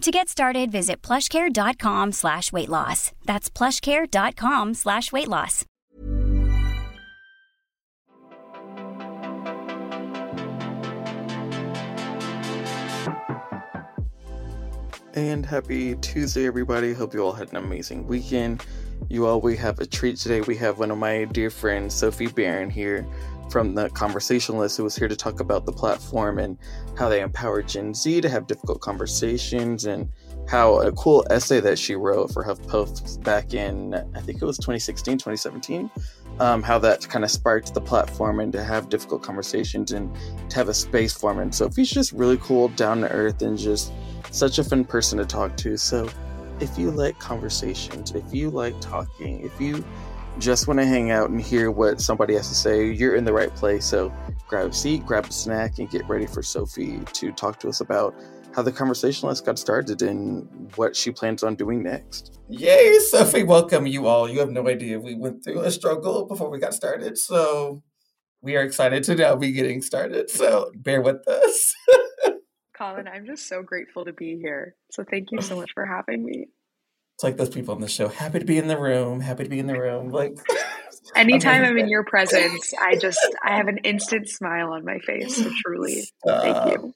To get started, visit plushcare.com slash weight loss. That's plushcare.com slash weight loss. And happy Tuesday, everybody. Hope you all had an amazing weekend. You all, we have a treat today. We have one of my dear friends, Sophie Beren, here from the Conversationalist, who was here to talk about the platform and how they empower Gen Z to have difficult conversations and how a cool essay that she wrote for HuffPost back in, I think it was 2016, 2017, um, how that kind of sparked the platform and to have difficult conversations and to have a space for them. And Sophie's just really cool, down to earth, and just such a fun person to talk to. So if you like conversations, if you like talking, if you just want to hang out and hear what somebody has to say, you're in the right place. So grab a seat, grab a snack, and get ready for Sophie to talk to us about how the conversationalist got started and what she plans on doing next. Yay, Sophie, welcome you all. You have no idea. We went through a struggle before we got started. So we are excited to now be getting started. So bear with us. Colin, I'm just so grateful to be here. So thank you so much for having me. It's like those people on the show. Happy to be in the room. Happy to be in the room. Like anytime I'm in your presence, I just I have an instant smile on my face. So truly, Stop. thank you.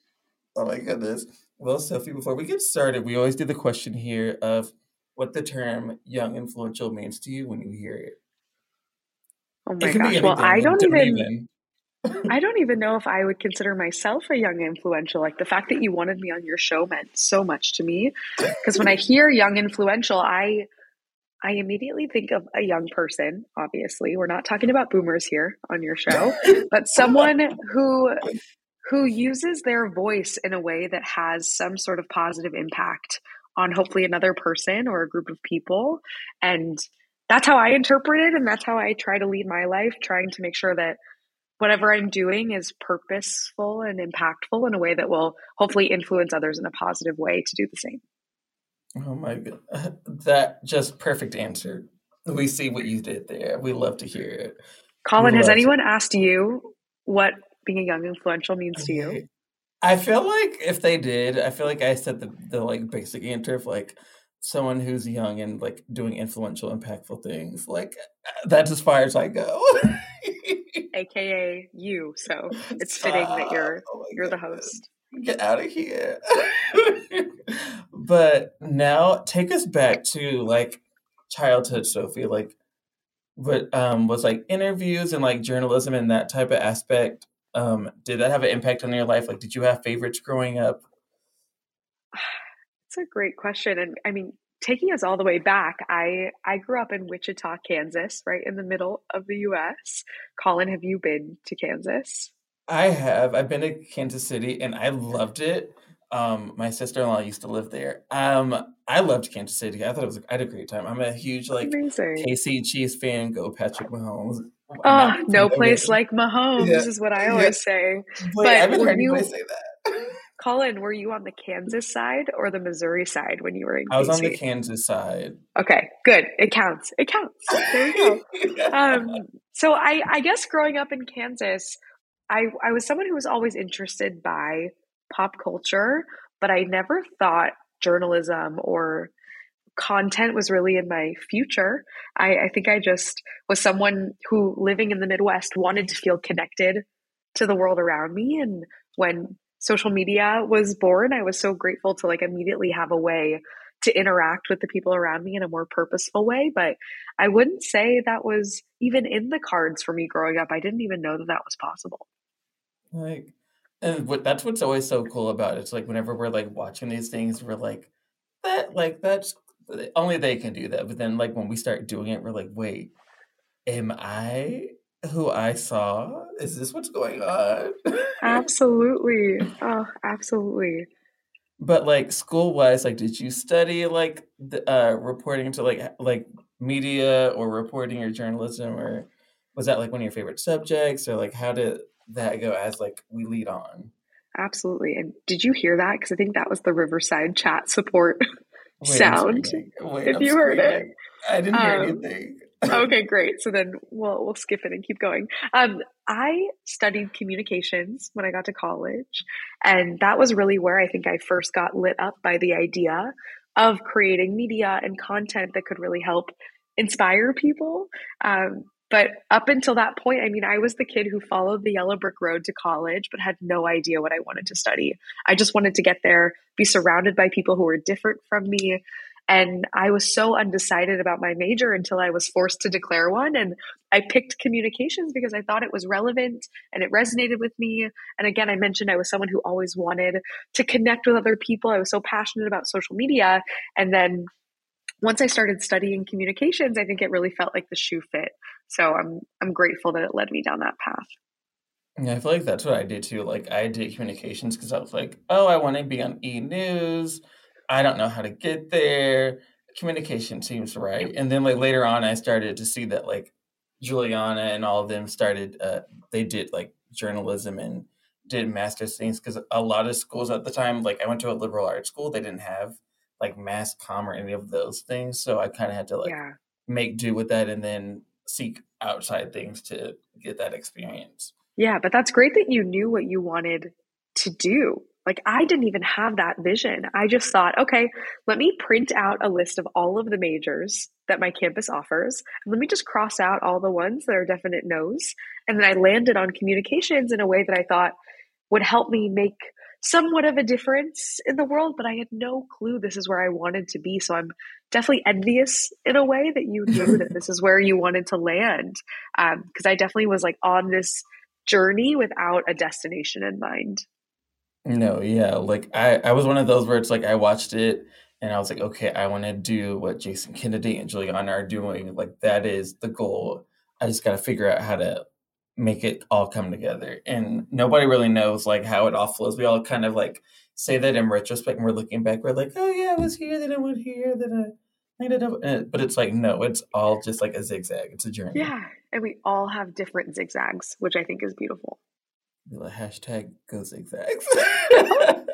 Oh my goodness. Well, Sophie, before we get started, we always do the question here of what the term young influential means to you when you hear it. Oh my gosh. Well, I don't even, even I don't even know if I would consider myself a young influential. Like the fact that you wanted me on your show meant so much to me. Because when I hear young influential, I I immediately think of a young person, obviously. We're not talking about boomers here on your show, but someone who who uses their voice in a way that has some sort of positive impact on hopefully another person or a group of people. And that's how I interpret it and that's how I try to lead my life, trying to make sure that whatever I'm doing is purposeful and impactful in a way that will hopefully influence others in a positive way to do the same. Oh my god. That just perfect answer. We see what you did there. We love to hear it. Colin, has anyone to... asked you what being a young influential means to you? I feel like if they did, I feel like I said the, the like basic answer of like someone who's young and like doing influential, impactful things. Like that's as far as I go. aka you. So it's Stop. fitting that you're oh you're the host. Get out of here. but now take us back to like childhood Sophie, like what um was like interviews and like journalism and that type of aspect. Um, did that have an impact on your life? Like did you have favorites growing up? It's a great question. And I mean, taking us all the way back, I I grew up in Wichita, Kansas, right in the middle of the U.S. Colin, have you been to Kansas? I have. I've been to Kansas City, and I loved it. Um, my sister in law used to live there. Um, I loved Kansas City. I thought it was. I had a great time. I'm a huge like Amazing. KC Chiefs fan. Go Patrick Mahomes. Oh, no place like Mahomes yeah. is what I always yeah. say. But, but I've been hearing you say that. Colin, were you on the Kansas side or the Missouri side when you were in? I was on the Kansas side. Okay, good. It counts. It counts. There you go. um, so I, I guess growing up in Kansas, I, I was someone who was always interested by pop culture, but I never thought journalism or content was really in my future. I, I think I just was someone who living in the Midwest wanted to feel connected to the world around me. And when social media was born, I was so grateful to like immediately have a way to interact with the people around me in a more purposeful way. But I wouldn't say that was even in the cards for me growing up. I didn't even know that that was possible. Like, and what that's what's always so cool about it. It's like whenever we're like watching these things, we're like, that, like, that's only they can do that. But then, like, when we start doing it, we're like, wait, am I who I saw? Is this what's going on? absolutely. Oh, absolutely. But like school wise, like did you study like the, uh reporting to like like media or reporting or journalism or was that like one of your favorite subjects or like how did that go as like we lead on? Absolutely. And did you hear that? Because I think that was the Riverside chat support Wait, sound. Wait, if I'm you screaming. heard it. I didn't hear um, anything. okay, great. So then we'll we'll skip it and keep going. Um, I studied communications when I got to college, and that was really where I think I first got lit up by the idea of creating media and content that could really help inspire people. Um, but up until that point, I mean, I was the kid who followed the yellow brick road to college, but had no idea what I wanted to study. I just wanted to get there, be surrounded by people who were different from me, and I was so undecided about my major until I was forced to declare one. And I picked communications because I thought it was relevant and it resonated with me. And again, I mentioned I was someone who always wanted to connect with other people. I was so passionate about social media. And then once I started studying communications, I think it really felt like the shoe fit. So I'm I'm grateful that it led me down that path. Yeah, I feel like that's what I did too. Like I did communications because I was like, oh, I want to be on E News. I don't know how to get there. Communication seems right. And then like later on, I started to see that like Juliana and all of them started. Uh, they did like journalism and did master's things because a lot of schools at the time, like I went to a liberal arts school, they didn't have like mass com or any of those things. So I kind of had to like yeah. make do with that and then seek outside things to get that experience. Yeah, but that's great that you knew what you wanted to do. Like I didn't even have that vision. I just thought, okay, let me print out a list of all of the majors that my campus offers. Let me just cross out all the ones that are definite no's. And then I landed on communications in a way that I thought would help me make somewhat of a difference in the world, but I had no clue this is where I wanted to be. So I'm definitely envious in a way that you knew that this is where you wanted to land. Because um, I definitely was like on this journey without a destination in mind. No, yeah, like I, I was one of those where it's like I watched it and I was like, okay, I want to do what Jason Kennedy and Juliana are doing. Like that is the goal. I just got to figure out how to make it all come together. And nobody really knows like how it all flows. We all kind of like say that in retrospect, and we're looking back. We're like, oh yeah, I was here, then I went here, then I ended up. Eh, but it's like no, it's all just like a zigzag. It's a journey. Yeah, and we all have different zigzags, which I think is beautiful. The hashtag go zigzags.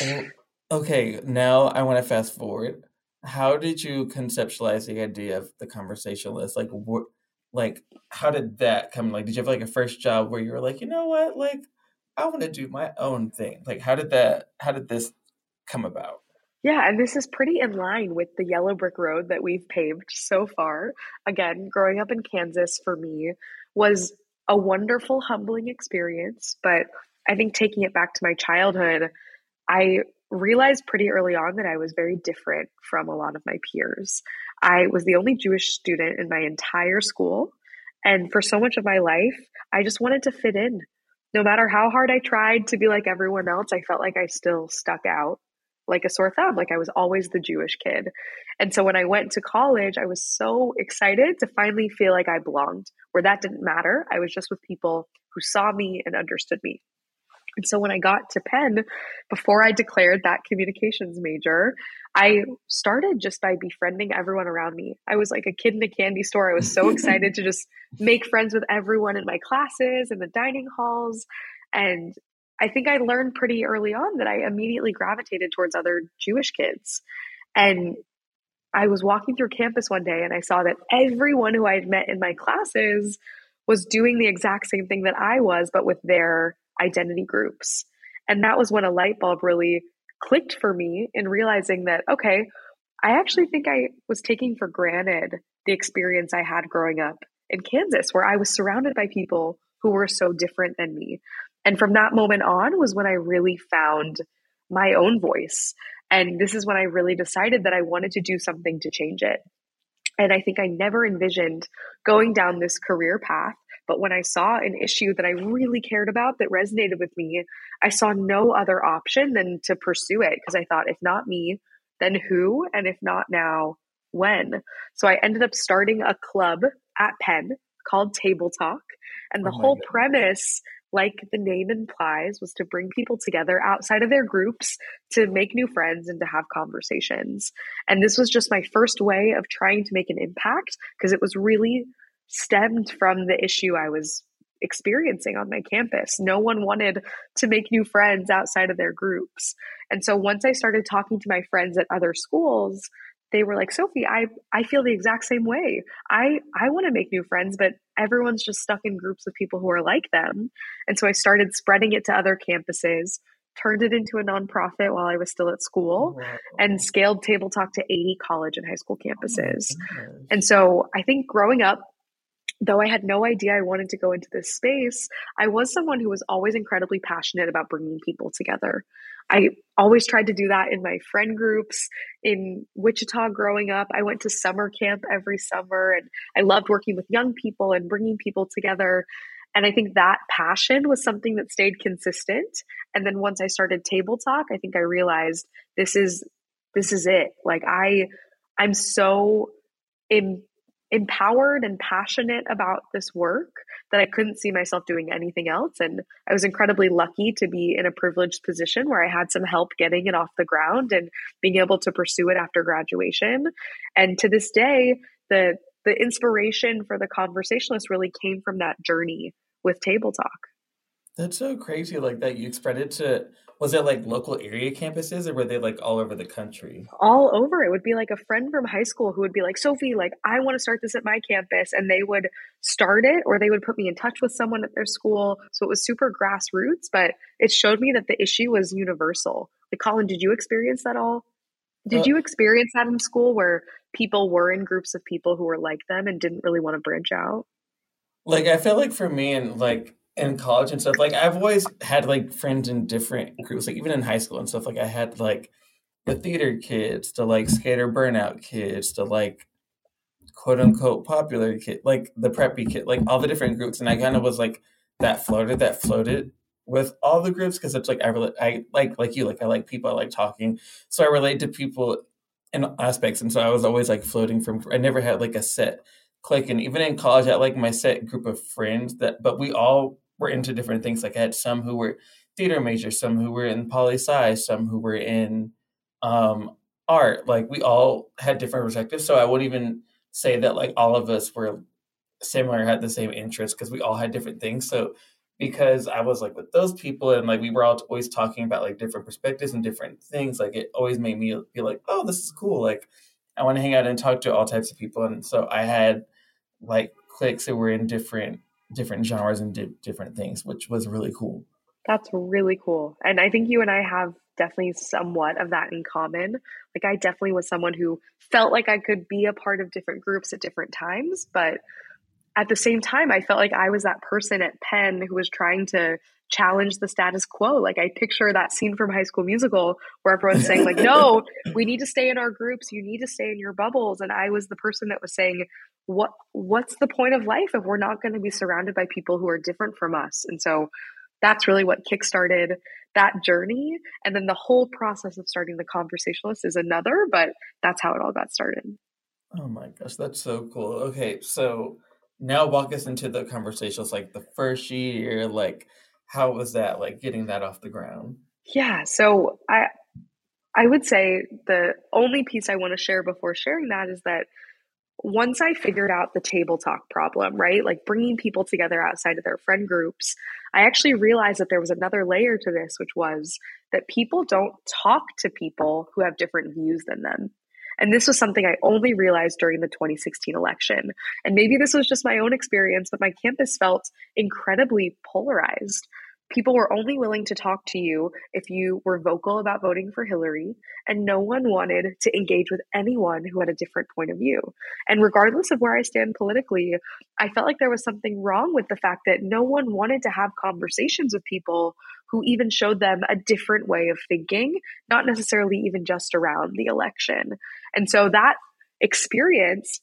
Oh, okay, now I want to fast forward. How did you conceptualize the idea of the conversationalist? Like, what, like, how did that come? Like, did you have like a first job where you were like, you know what, like, I want to do my own thing? Like, how did that? How did this come about? Yeah, and this is pretty in line with the yellow brick road that we've paved so far. Again, growing up in Kansas for me was a wonderful, humbling experience. But I think taking it back to my childhood, I realized pretty early on that I was very different from a lot of my peers. I was the only Jewish student in my entire school. And for so much of my life, I just wanted to fit in. No matter how hard I tried to be like everyone else, I felt like I still stuck out like a sore thumb. Like I was always the Jewish kid. And so when I went to college, I was so excited to finally feel like I belonged, where that didn't matter. I was just with people who saw me and understood me. And so when I got to Penn, before I declared that communications major, I started just by befriending everyone around me. I was like a kid in a candy store. I was so excited to just make friends with everyone in my classes and the dining halls. And I think I learned pretty early on that I immediately gravitated towards other Jewish kids. And I was walking through campus one day and I saw that everyone who I had met in my classes was doing the exact same thing that I was, but with their identity groups. And that was when a light bulb really clicked for me in realizing that, okay, I actually think I was taking for granted the experience I had growing up in Kansas, where I was surrounded by people who were so different than me. And from that moment on was when I really found my own voice. And this is when I really decided that I wanted to do something to change it. And I think I never envisioned going down this career path. But when I saw an issue that I really cared about that resonated with me, I saw no other option than to pursue it because I thought, if not me, then who? And if not now, when? So I ended up starting a club at Penn called Table Talk. And the oh whole God. premise like the name implies, was to bring people together outside of their groups to make new friends and to have conversations. And this was just my first way of trying to make an impact because it was really stemmed from the issue I was experiencing on my campus. No one wanted to make new friends outside of their groups. And so once I started talking to my friends at other schools, they were like, Sophie, I, I feel the exact same way. I, I want to make new friends, but everyone's just stuck in groups of people who are like them. And so I started spreading it to other campuses, turned it into a nonprofit while I was still at school, wow. and scaled Table Talk to 80 college and high school campuses. Oh and so I think growing up, though I had no idea I wanted to go into this space, I was someone who was always incredibly passionate about bringing people together. I always tried to do that in my friend groups in Wichita growing up. I went to summer camp every summer and I loved working with young people and bringing people together. And I think that passion was something that stayed consistent. And then once I started Table Talk, I think I realized this is this is it. Like I I'm so in empowered and passionate about this work that I couldn't see myself doing anything else. And I was incredibly lucky to be in a privileged position where I had some help getting it off the ground and being able to pursue it after graduation. And to this day, the the inspiration for the conversationalist really came from that journey with table talk. That's so crazy like that you spread it to was it like local area campuses or were they like all over the country? All over. It would be like a friend from high school who would be like, Sophie, like, I want to start this at my campus. And they would start it or they would put me in touch with someone at their school. So it was super grassroots, but it showed me that the issue was universal. Like, Colin, did you experience that all? Did uh, you experience that in school where people were in groups of people who were like them and didn't really want to branch out? Like, I feel like for me and like, in college and stuff, like I've always had like friends in different groups, like even in high school and stuff. Like I had like the theater kids, to like skater burnout kids, to like quote unquote popular kid, like the preppy kid, like all the different groups. And I kind of was like that floated, that floated with all the groups because it's like I really I like like you, like I like people, I like talking, so I relate to people in aspects. And so I was always like floating from. I never had like a set click, and even in college, I had like my set group of friends that, but we all were into different things. Like I had some who were theater majors, some who were in poli sci, some who were in um, art. Like we all had different perspectives. So I wouldn't even say that like all of us were similar, had the same interests because we all had different things. So because I was like with those people and like we were all always talking about like different perspectives and different things, like it always made me feel like, oh, this is cool. Like I want to hang out and talk to all types of people. And so I had like cliques that were in different different genres and di- different things, which was really cool. That's really cool. And I think you and I have definitely somewhat of that in common. Like, I definitely was someone who felt like I could be a part of different groups at different times, but at the same time, I felt like I was that person at Penn who was trying to challenge the status quo. Like I picture that scene from High School Musical where everyone's saying like, "No, we need to stay in our groups. You need to stay in your bubbles." And I was the person that was saying, "What what's the point of life if we're not going to be surrounded by people who are different from us?" And so that's really what kickstarted that journey. And then the whole process of starting the conversationalist is another, but that's how it all got started. Oh my gosh, that's so cool. Okay, so now walk us into the conversations like the first year, like how was that like getting that off the ground? Yeah, so I I would say the only piece I want to share before sharing that is that once I figured out the table talk problem, right? Like bringing people together outside of their friend groups, I actually realized that there was another layer to this, which was that people don't talk to people who have different views than them. And this was something I only realized during the 2016 election. And maybe this was just my own experience, but my campus felt incredibly polarized people were only willing to talk to you if you were vocal about voting for Hillary, and no one wanted to engage with anyone who had a different point of view. And regardless of where I stand politically, I felt like there was something wrong with the fact that no one wanted to have conversations with people who even showed them a different way of thinking, not necessarily even just around the election. And so that experience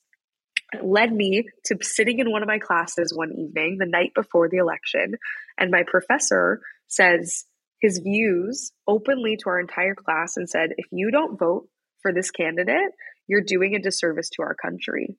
led me to sitting in one of my classes one evening, the night before the election, and my professor says his views openly to our entire class and said, if you don't vote for this candidate, you're doing a disservice to our country.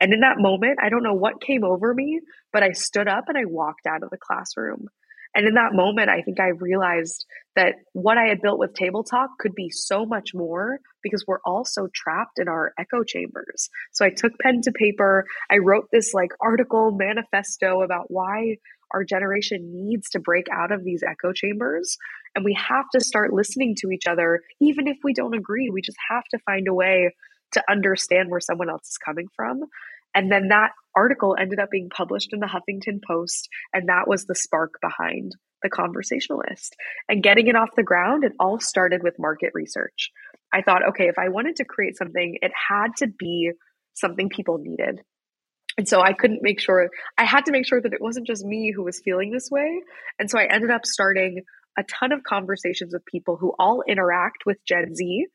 And in that moment, I don't know what came over me, but I stood up and I walked out of the classroom. And in that moment, I think I realized that what I had built with Table Talk could be so much more because we're all so trapped in our echo chambers. So I took pen to paper. I wrote this like article manifesto about why our generation needs to break out of these echo chambers. And we have to start listening to each other, even if we don't agree. We just have to find a way to understand where someone else is coming from. And then that article ended up being published in the Huffington Post. And that was the spark behind the conversationalist. And getting it off the ground, it all started with market research. I thought, okay, if I wanted to create something, it had to be something people needed. And so I couldn't make sure, I had to make sure that it wasn't just me who was feeling this way. And so I ended up starting a ton of conversations with people who all interact with Gen Z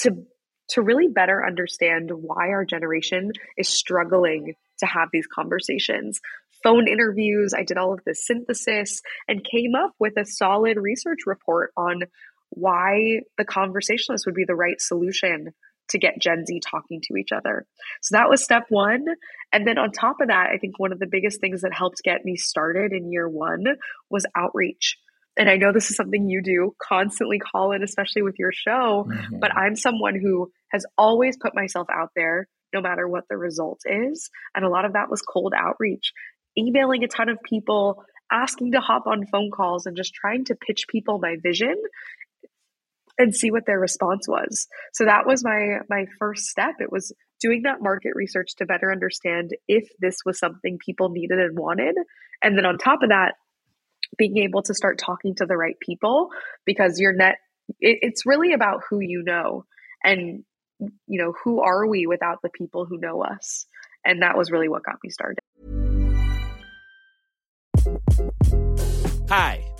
to to really better understand why our generation is struggling to have these conversations. Phone interviews, I did all of this synthesis and came up with a solid research report on why the conversationalist would be the right solution to get Gen Z talking to each other. So that was step one. And then on top of that, I think one of the biggest things that helped get me started in year one was outreach. And I know this is something you do constantly, Colin, especially with your show, mm-hmm. but I'm someone who has always put myself out there no matter what the result is. And a lot of that was cold outreach, emailing a ton of people, asking to hop on phone calls, and just trying to pitch people my vision and see what their response was. So that was my my first step. It was doing that market research to better understand if this was something people needed and wanted. And then on top of that, being able to start talking to the right people because your net it, it's really about who you know and you know who are we without the people who know us and that was really what got me started hi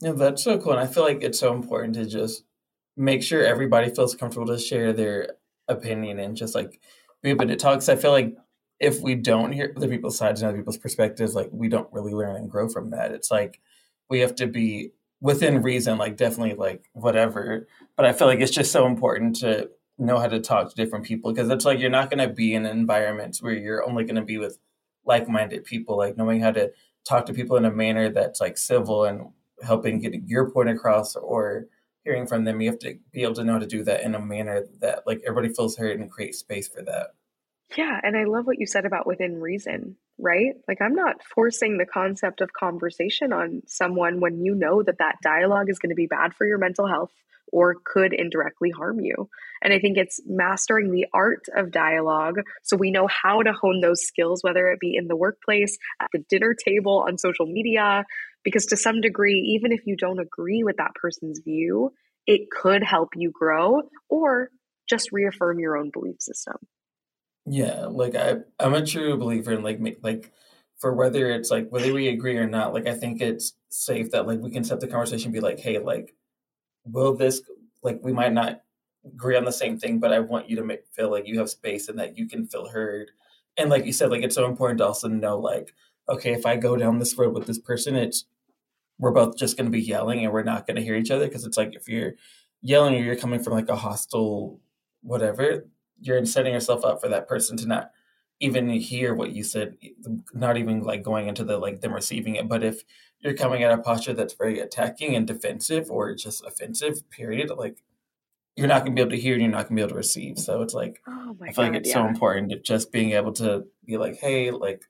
Yeah, that's so cool. And I feel like it's so important to just make sure everybody feels comfortable to share their opinion and just like be open to talks. I feel like if we don't hear other people's sides and other people's perspectives, like we don't really learn and grow from that. It's like we have to be within reason, like definitely like whatever. But I feel like it's just so important to know how to talk to different people because it's like you're not going to be in environments where you're only going to be with like-minded people. Like knowing how to talk to people in a manner that's like civil and helping get your point across or hearing from them, you have to be able to know how to do that in a manner that like everybody feels heard and create space for that. Yeah, and I love what you said about within reason, right? Like I'm not forcing the concept of conversation on someone when you know that that dialogue is going to be bad for your mental health or could indirectly harm you. And I think it's mastering the art of dialogue so we know how to hone those skills whether it be in the workplace, at the dinner table, on social media, because to some degree, even if you don't agree with that person's view, it could help you grow or just reaffirm your own belief system. Yeah, like I, I'm a true believer in like like for whether it's like whether we agree or not. Like I think it's safe that like we can set the conversation, be like, hey, like, will this like we might not agree on the same thing, but I want you to make, feel like you have space and that you can feel heard. And like you said, like it's so important to also know like, okay, if I go down this road with this person, it's we're both just going to be yelling and we're not going to hear each other because it's like if you're yelling or you're coming from like a hostile whatever you're setting yourself up for that person to not even hear what you said not even like going into the like them receiving it but if you're coming at a posture that's very attacking and defensive or just offensive period like you're not going to be able to hear and you're not going to be able to receive so it's like oh i feel God, like it's yeah. so important to just being able to be like hey like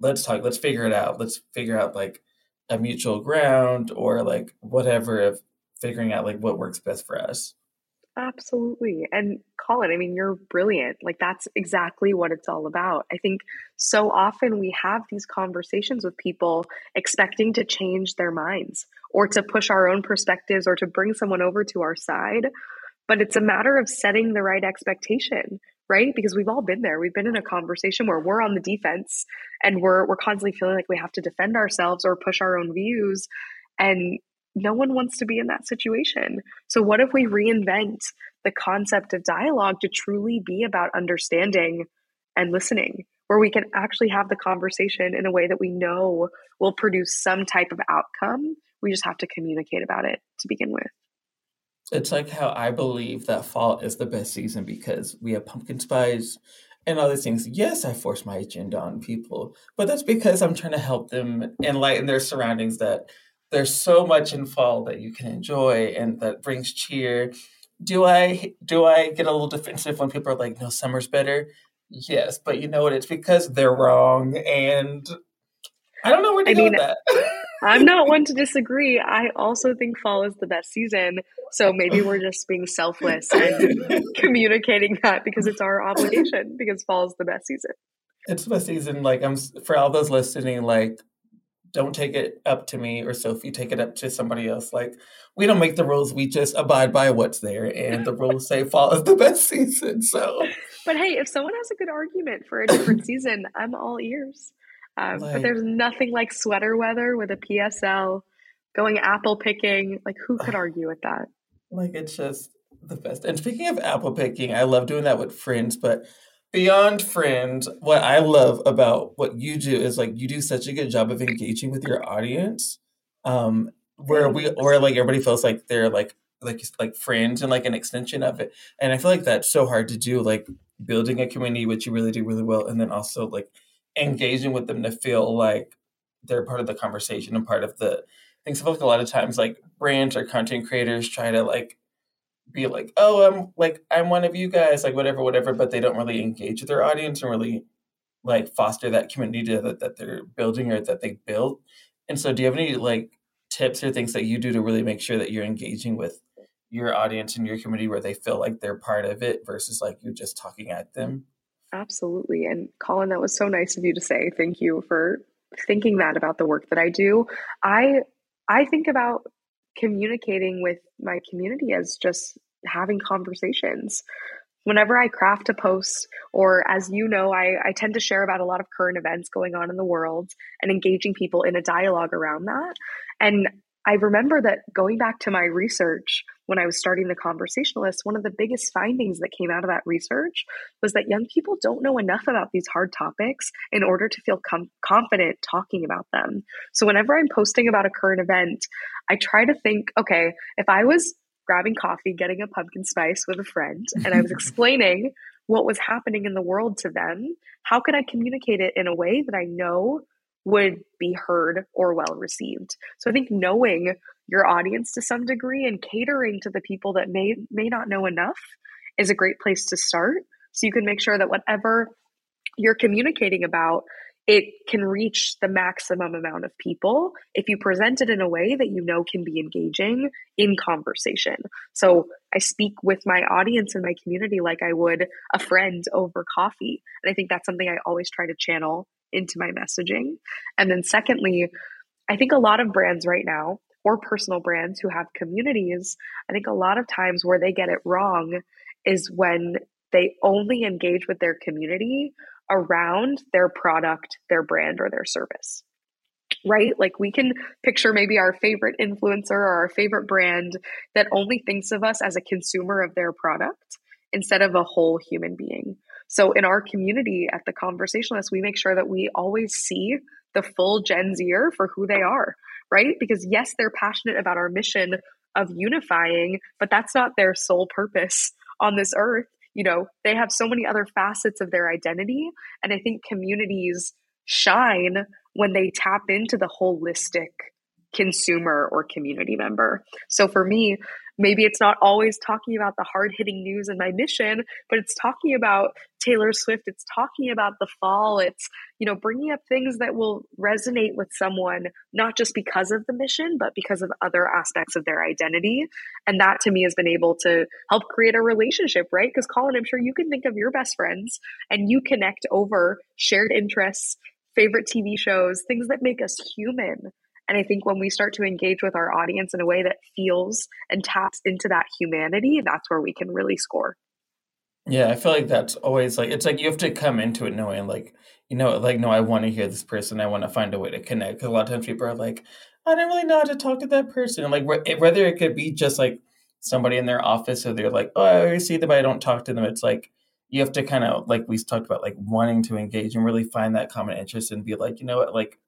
let's talk let's figure it out let's figure out like a mutual ground or like whatever of figuring out like what works best for us. Absolutely. And Colin, I mean, you're brilliant. Like, that's exactly what it's all about. I think so often we have these conversations with people expecting to change their minds or to push our own perspectives or to bring someone over to our side. But it's a matter of setting the right expectation right? Because we've all been there. We've been in a conversation where we're on the defense and we're we're constantly feeling like we have to defend ourselves or push our own views and no one wants to be in that situation. So what if we reinvent the concept of dialogue to truly be about understanding and listening? Where we can actually have the conversation in a way that we know will produce some type of outcome. We just have to communicate about it to begin with. It's like how I believe that fall is the best season because we have pumpkin spice and all these things. Yes, I force my agenda on people, but that's because I'm trying to help them enlighten their surroundings that there's so much in fall that you can enjoy and that brings cheer. Do I do I get a little defensive when people are like, no, summer's better? Yes, but you know what? It's because they're wrong and I don't know where to I go mean, with that. I'm not one to disagree. I also think fall is the best season. So maybe we're just being selfless and communicating that because it's our obligation because fall is the best season. It's the best season. Like I'm for all those listening, like don't take it up to me or Sophie, take it up to somebody else. Like we don't make the rules, we just abide by what's there. And the rules say fall is the best season. So But hey, if someone has a good argument for a different season, I'm all ears. Um, like, but there's nothing like sweater weather with a PSL, going apple picking. Like, who could argue with that? Like, it's just the best. And speaking of apple picking, I love doing that with friends, but beyond friends, what I love about what you do is like you do such a good job of engaging with your audience. Um, where we or like everybody feels like they're like like like friends and like an extension of it. And I feel like that's so hard to do, like building a community, which you really do really well, and then also like engaging with them to feel like they're part of the conversation and part of the things. I feel like a lot of times like brands or content creators try to like be like, oh, I'm like I'm one of you guys, like whatever, whatever, but they don't really engage with their audience and really like foster that community that, that they're building or that they built. And so do you have any like tips or things that you do to really make sure that you're engaging with your audience and your community where they feel like they're part of it versus like you're just talking at them? Absolutely. And Colin, that was so nice of you to say. Thank you for thinking that about the work that I do. I I think about communicating with my community as just having conversations. Whenever I craft a post, or as you know, I, I tend to share about a lot of current events going on in the world and engaging people in a dialogue around that. And I remember that going back to my research when I was starting the conversationalist, one of the biggest findings that came out of that research was that young people don't know enough about these hard topics in order to feel com- confident talking about them. So whenever I'm posting about a current event, I try to think, okay, if I was grabbing coffee, getting a pumpkin spice with a friend, and I was explaining what was happening in the world to them, how could I communicate it in a way that I know would be heard or well received. So I think knowing your audience to some degree and catering to the people that may may not know enough is a great place to start. So you can make sure that whatever you're communicating about it can reach the maximum amount of people if you present it in a way that you know can be engaging in conversation. So I speak with my audience and my community like I would a friend over coffee. And I think that's something I always try to channel into my messaging. And then, secondly, I think a lot of brands right now, or personal brands who have communities, I think a lot of times where they get it wrong is when they only engage with their community around their product, their brand, or their service. Right? Like we can picture maybe our favorite influencer or our favorite brand that only thinks of us as a consumer of their product instead of a whole human being. So in our community at the Conversationalist, we make sure that we always see the full Gen Zer for who they are, right? Because yes, they're passionate about our mission of unifying, but that's not their sole purpose on this earth. You know, they have so many other facets of their identity. And I think communities shine when they tap into the holistic consumer or community member. So for me, maybe it's not always talking about the hard hitting news and my mission, but it's talking about Taylor Swift. It's talking about the fall. It's, you know, bringing up things that will resonate with someone, not just because of the mission, but because of other aspects of their identity. And that to me has been able to help create a relationship, right? Because Colin, I'm sure you can think of your best friends and you connect over shared interests, favorite TV shows, things that make us human. And I think when we start to engage with our audience in a way that feels and taps into that humanity, that's where we can really score. Yeah, I feel like that's always like it's like you have to come into it knowing like you know like no, I want to hear this person. I want to find a way to connect because a lot of times people are like, I don't really know how to talk to that person. And like whether it could be just like somebody in their office or they're like, oh, I already see them, but I don't talk to them. It's like you have to kind of like we talked about like wanting to engage and really find that common interest and be like, you know what, like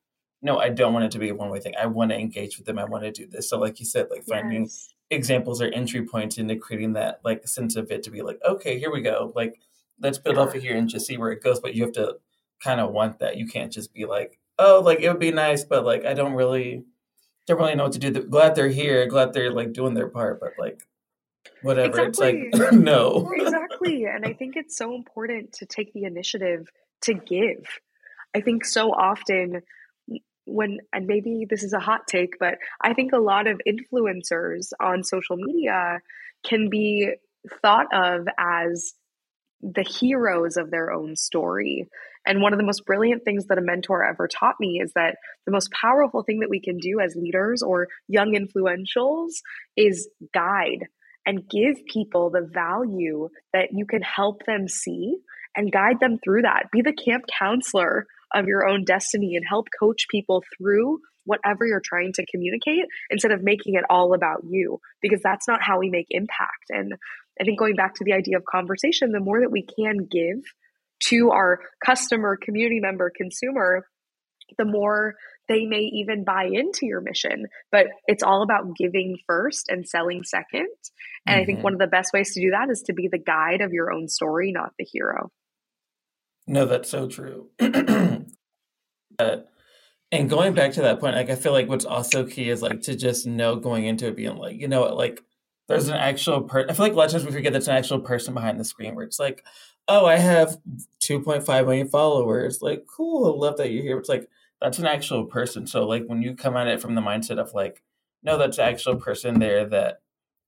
no, I don't want it to be a one way thing. I want to engage with them. I want to do this. So, like you said, like finding yes. examples or entry points into creating that like sense of it to be like, okay, here we go. Like, let's build yeah. off of here and just see where it goes. But you have to kind of want that. You can't just be like, oh, like it would be nice, but like I don't really, don't really know what to do. Glad they're here. Glad they're like doing their part, but like whatever. Exactly. It's like no. exactly. And I think it's so important to take the initiative to give. I think so often when and maybe this is a hot take but i think a lot of influencers on social media can be thought of as the heroes of their own story and one of the most brilliant things that a mentor ever taught me is that the most powerful thing that we can do as leaders or young influentials is guide and give people the value that you can help them see and guide them through that. Be the camp counselor of your own destiny and help coach people through whatever you're trying to communicate instead of making it all about you because that's not how we make impact and i think going back to the idea of conversation the more that we can give to our customer community member consumer the more they may even buy into your mission but it's all about giving first and selling second and mm-hmm. i think mm-hmm. one of the best ways to do that is to be the guide of your own story not the hero no, that's so true. uh, and going back to that point, like I feel like what's also key is like to just know going into it being like, you know, what, like there's an actual person. I feel like a lot of times we forget there's an actual person behind the screen where it's like, oh, I have 2.5 million followers. Like, cool, I love that you're here. It's like that's an actual person. So like when you come at it from the mindset of like, no, that's an actual person there that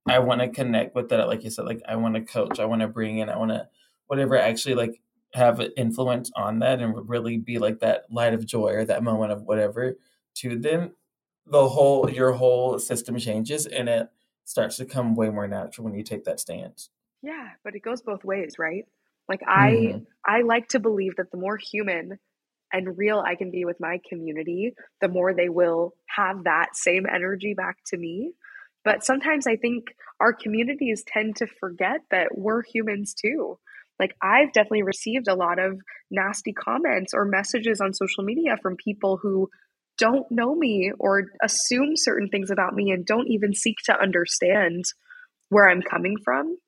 I want to connect with that, like you said, like I want to coach, I want to bring in, I want to whatever actually like have an influence on that and really be like that light of joy or that moment of whatever to them, the whole your whole system changes and it starts to come way more natural when you take that stance. Yeah, but it goes both ways, right? Like I mm-hmm. I like to believe that the more human and real I can be with my community, the more they will have that same energy back to me. But sometimes I think our communities tend to forget that we're humans too. Like I've definitely received a lot of nasty comments or messages on social media from people who don't know me or assume certain things about me and don't even seek to understand where I'm coming from.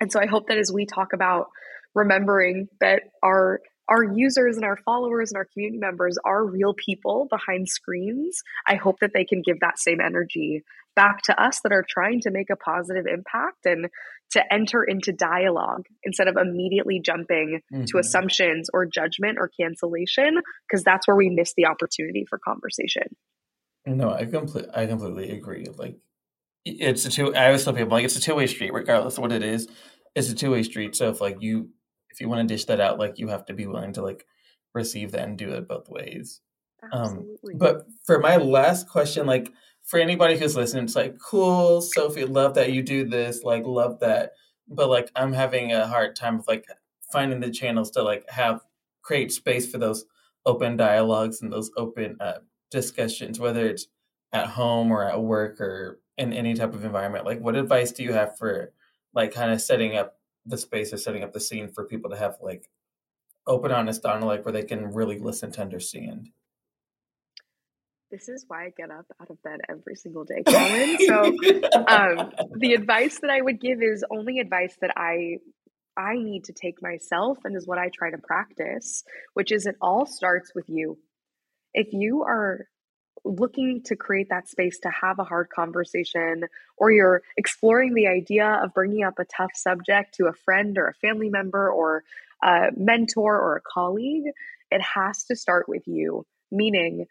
And so I hope that as we talk about remembering that our our users and our followers and our community members are real people behind screens, I hope that they can give that same energy back to us that are trying to make a positive impact and to enter into dialogue instead of immediately jumping mm-hmm. to assumptions or judgment or cancellation because that's where we miss the opportunity for conversation. No, I completely I completely agree. Like it's a two I always tell people like it's a two way street, regardless of what it is. It's a two way street. So if like you if you want to dish that out, like you have to be willing to like receive that and do it both ways. Um, Absolutely. Um but for my last question, like for anybody who's listening, it's like, cool, Sophie, love that you do this, like, love that. But like, I'm having a hard time of like finding the channels to like have create space for those open dialogues and those open uh, discussions, whether it's at home or at work or in any type of environment. Like, what advice do you have for like kind of setting up the space or setting up the scene for people to have like open, honest dialogue where they can really listen to understand? this is why I get up out of bed every single day, Colin. So um, the advice that I would give is only advice that I I need to take myself and is what I try to practice, which is it all starts with you. If you are looking to create that space to have a hard conversation, or you're exploring the idea of bringing up a tough subject to a friend or a family member or a mentor or a colleague, it has to start with you. Meaning,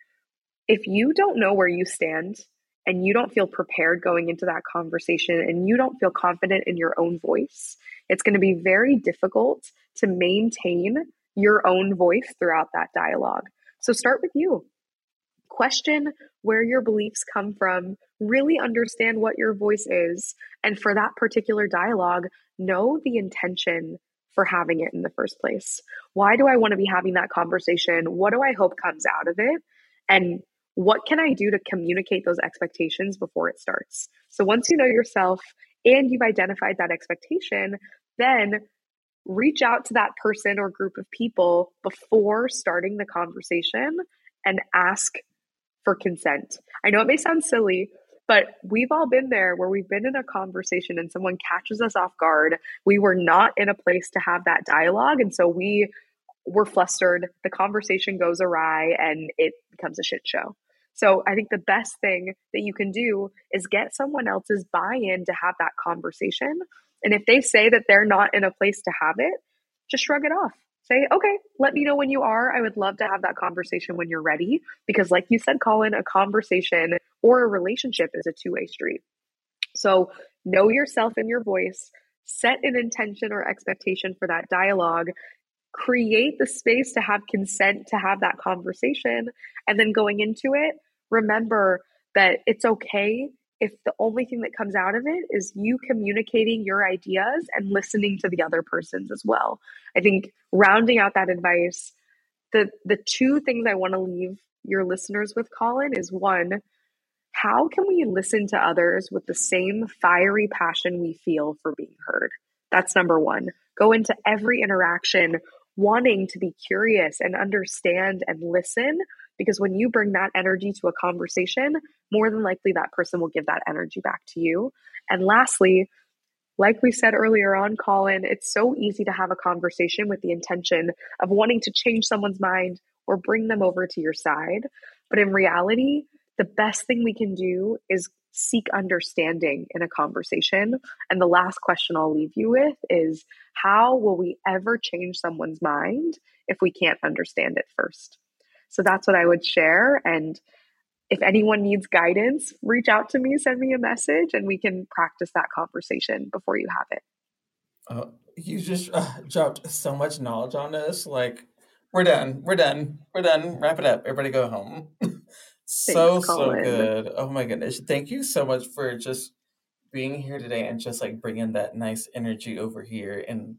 if you don't know where you stand and you don't feel prepared going into that conversation and you don't feel confident in your own voice, it's going to be very difficult to maintain your own voice throughout that dialogue. So start with you. Question where your beliefs come from, really understand what your voice is, and for that particular dialogue, know the intention for having it in the first place. Why do I want to be having that conversation? What do I hope comes out of it? And what can I do to communicate those expectations before it starts? So once you know yourself and you've identified that expectation, then reach out to that person or group of people before starting the conversation and ask for consent. I know it may sound silly, but we've all been there where we've been in a conversation and someone catches us off guard. We were not in a place to have that dialogue. And so we were flustered. The conversation goes awry and it becomes a shit show. So I think the best thing that you can do is get someone else's buy in to have that conversation. And if they say that they're not in a place to have it, just shrug it off. Say, okay, let me know when you are. I would love to have that conversation when you're ready. Because, like you said, Colin, a conversation or a relationship is a two way street. So, know yourself and your voice, set an intention or expectation for that dialogue, create the space to have consent to have that conversation. And then going into it, remember that it's okay if the only thing that comes out of it is you communicating your ideas and listening to the other person's as well. I think rounding out that advice, the the two things I want to leave your listeners with Colin is one, how can we listen to others with the same fiery passion we feel for being heard? That's number 1. Go into every interaction wanting to be curious and understand and listen because when you bring that energy to a conversation, more than likely that person will give that energy back to you. And lastly, like we said earlier on, Colin, it's so easy to have a conversation with the intention of wanting to change someone's mind or bring them over to your side. But in reality, the best thing we can do is seek understanding in a conversation. And the last question I'll leave you with is how will we ever change someone's mind if we can't understand it first? So that's what I would share. And if anyone needs guidance, reach out to me, send me a message, and we can practice that conversation before you have it. Uh, you just uh, dropped so much knowledge on us. Like, we're done. We're done. We're done. Wrap it up. Everybody go home. so, Thanks, so good. Oh my goodness. Thank you so much for just being here today and just like bringing that nice energy over here and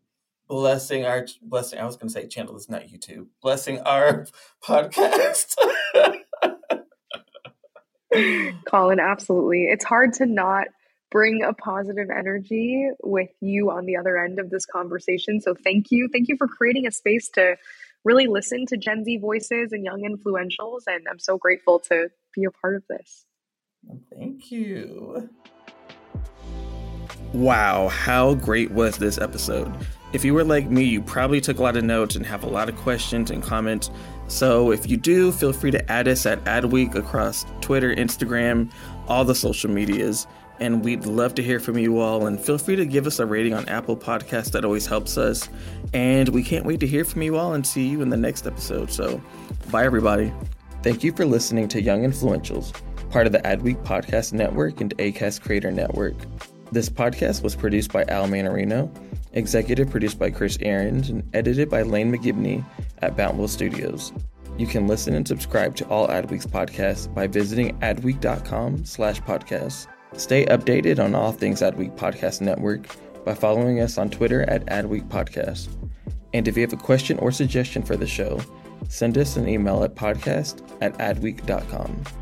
blessing our blessing. I was going to say channel is not YouTube. Blessing our podcast. Colin, absolutely. It's hard to not bring a positive energy with you on the other end of this conversation. So thank you. Thank you for creating a space to really listen to Gen Z voices and young influentials. And I'm so grateful to be a part of this. Thank you. Wow, how great was this episode? If you were like me, you probably took a lot of notes and have a lot of questions and comments. So if you do, feel free to add us at Adweek across Twitter, Instagram, all the social medias. And we'd love to hear from you all. And feel free to give us a rating on Apple Podcasts. That always helps us. And we can't wait to hear from you all and see you in the next episode. So bye, everybody. Thank you for listening to Young Influentials, part of the Adweek Podcast Network and ACAST Creator Network. This podcast was produced by Al Manarino, executive produced by Chris Aarons, and edited by Lane McGibney at Bountiful Studios. You can listen and subscribe to all Adweek's podcasts by visiting adweek.com slash podcasts. Stay updated on all things Adweek Podcast Network by following us on Twitter at Adweek Podcast. And if you have a question or suggestion for the show, send us an email at podcast at adweek.com.